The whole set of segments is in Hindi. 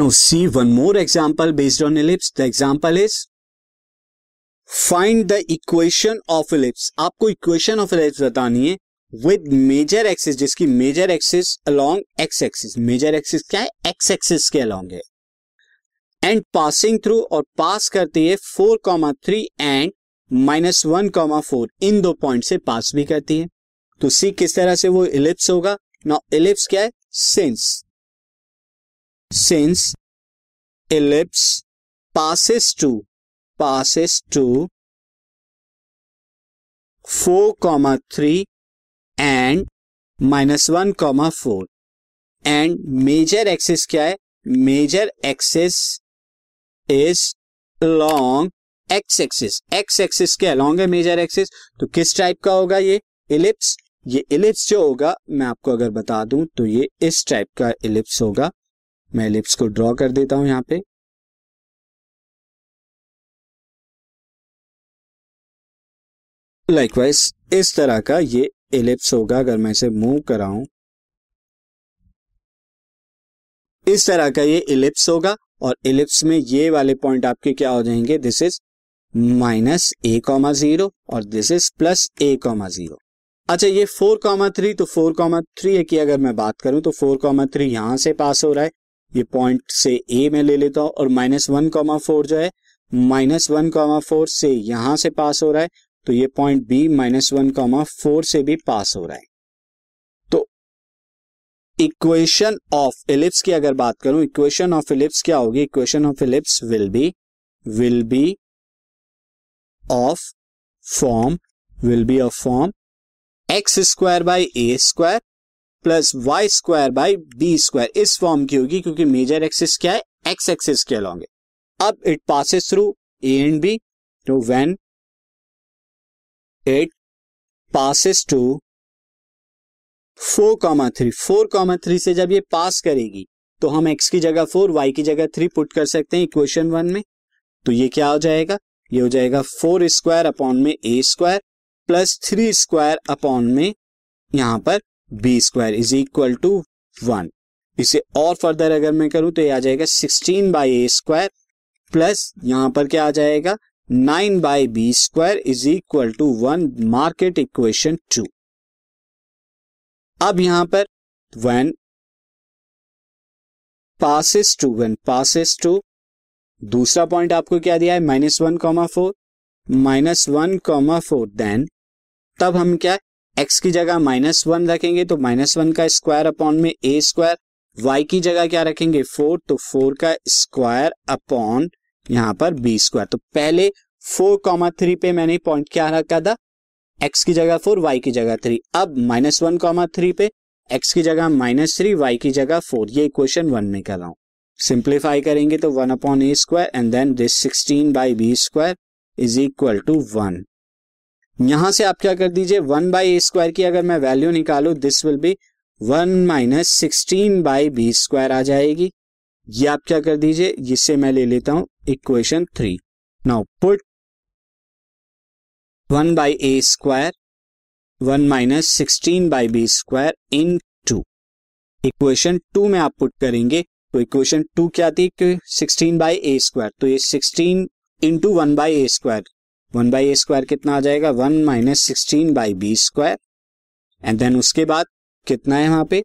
No see one more example based on ellipse the example is find the equation of ellipse आपको इक्वेशन ऑफ़ एलिप्स बतानी है विद मेजर एक्सिस जिसकी major axis along x axis major axis क्या है? एक्स एक्सिस के अलोंग है। एंड पासिंग थ्रू और पास करती है four comma three and minus one comma four इन दो पॉइंट से पास भी करती है। तो सी किस तरह से वो इलिप्स होगा? नाउ इलिप्स क्या है? Since since ellipse passes to passes to four comma three and minus one comma four and major axis क्या है? Major axis is long x axis x axis के अलॉन्ग है मेजर एक्सिस तो किस टाइप का होगा ये? इलिप्स ये इलिप्स जो होगा, मैं आपको अगर बता दूँ तो ये इस टाइप का इलिप्स होगा. मैं इलिप्स को ड्रॉ कर देता हूँ यहाँ पे। लाइकवाइज इस तरह का ये इलिप्स होगा अगर मैं इसे मूव कराऊं। इस तरह का ये इलिप्स होगा और इलिप्स में ये वाले पॉइंट आपके क्या हो जाएँगे? This is minus a comma zero और this is plus a comma zero अच्छा ये फोर कॉमा थ्री तो फोर कॉमा थ्री की अगर मैं बात करूँ तो फोर कॉमा थ्री यहाँ से पास हो रहा है। ये पॉइंट से ए में ले लेता हूँ और माइनस वन कॉमा फोर जो है माइनस वन कॉमा फोर से यहाँ से पास हो रहा है तो ये point B minus one comma four से भी पास हो रहा है। तो इक्वेशन ऑफ़ इलिप्स की अगर बात करूँ इक्वेशन ऑफ़ इलिप्स क्या होगी? Equation of ellipse will be will be of form will be of form x square by a square plus y square by b square इस फॉर्म की होगी क्योंकि मेजर एक्सिस क्या है? एक्स एक्सिस के अलॉन्ग अब it passes through a and b तो when it passes to four comma three four comma three से जब ये पास करेगी तो हम एक्स की जगह फोर वाई की जगह थ्री पुट कर सकते हैं इक्वेशन वन में। तो ये क्या हो जाएगा? ये हो जाएगा फोर स्क्वायर अपॉन में a square plus three square upon में यहाँ पर b square is equal to one इसे और फर्दर अगर मैं करूँ तो ये आ जाएगा sixteen by a square plus यहाँ पर क्या आ जाएगा? Nine by b square is equal to one mark it equation two अब यहाँ पर one passes to one passes to दूसरा पॉइंट आपको क्या दिया है? Minus one comma four minus one comma four then तब हम क्या एक्स की जगह माइनस वन रखेंगे तो माइनस वन का स्क्वायर अपॉन में ए स्क्वायर वाई की जगह क्या रखेंगे? फोर तो फोर का स्क्वायर अपॉन यहाँ पर बी स्क्वायर तो पहले फोर कॉमा थ्री पे मैंने पॉइंट क्या रखा था? एक्स की जगह फोर वाई की जगह थ्री अब माइनस वन कॉमा थ्री पे एक्स की जगह माइनस थ्री वाई की जगह फोर ये इक्वेशन वन में कर रहा हूँ. सिंप्लीफाई करेंगे तो one upon a square and then this sixteen by b square is equal to one यहाँ से आप क्या कर दीजिए, वन बाई ए स्क्वायर की अगर मैं वैल्यू निकालू this will be one minus sixteen by b square आ जाएगी। ये आप क्या कर दीजिए जिससे मैं ले लेता हूँ equation three now put one by a square, one minus sixteen by b square in two. Equation two में आप पुट करेंगे तो इक्वेशन टू क्या थी सिक्सटीन बाई ए स्क्वायर तो ये sixteen into one by a square. One by a square कितना आ जाएगा? One minus sixteen by b square. And then उसके बाद कितना है वहाँ पे?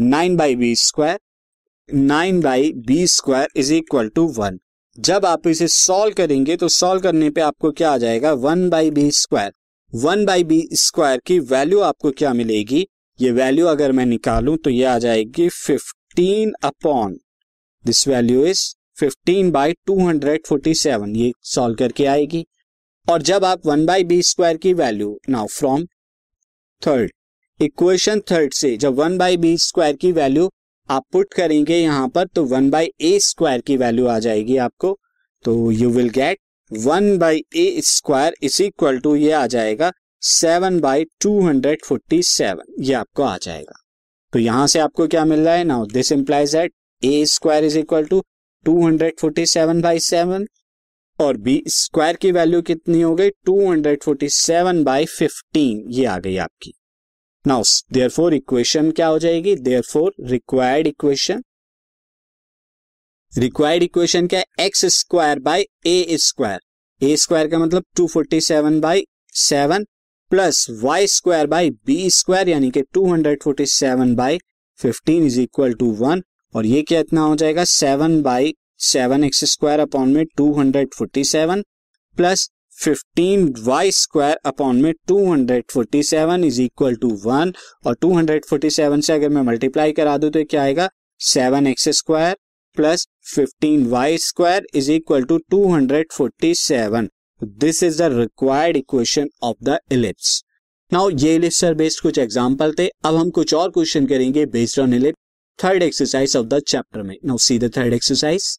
Nine by b square. Nine by b square is equal to one. जब आप इसे सॉल्व करेंगे तो सॉल्व करने पे आपको क्या आ जाएगा? One by b square. One by b square की वैल्यू आपको क्या मिलेगी? ये वैल्यू अगर मैं निकालूं तो ये आ जाएगी fifteen upon. This value is fifteen by two hundred forty seven. ये सॉल्व करके आएगी। और जब आप वन बाई बी स्क्वायर की value now from third equation third से जब वन बाई बी स्क्वायर की वैल्यू आप पुट करेंगे यहाँ पर तो वन बाई ए स्क्वायर की वैल्यू आ जाएगी आपको। तो you will get one by a square is equal to ये आ जाएगा seven by two hundred forty seven, ये आपको आ जाएगा। तो यहाँ से आपको क्या मिल रहा है? Now this implies that a square is equal to two hundred forty seven by seven और बी स्क्वायर की वैल्यू कितनी हो गई? Two hundred forty seven by fifteen ये आ गई आपकी। नाउ देयर फोर इक्वेशन क्या हो जाएगी? Therefore required equation required equation क्या है? X square by a square a square का मतलब 247 by seven plus y square by b square यानी कि 247 by fifteen is equal to one और ये क्या इतना हो जाएगा? Seven by seven x square upon में two hundred forty seven plus fifteen y square upon में two hundred forty seven is equal to one और टू हंड्रेड फोर्टी सेवन से अगर मैं मल्टीप्लाई करा दू तो क्या आएगा? Seven x square plus fifteen y square is equal to two hundred forty seven. This is the required equation of the ellipse now ये इलिप्स सर बेस्ड कुछ एग्जांपल थे। अब हम कुछ और क्वेश्चन करेंगे based on ellipse third exercise of the chapter में। Now see the third exercise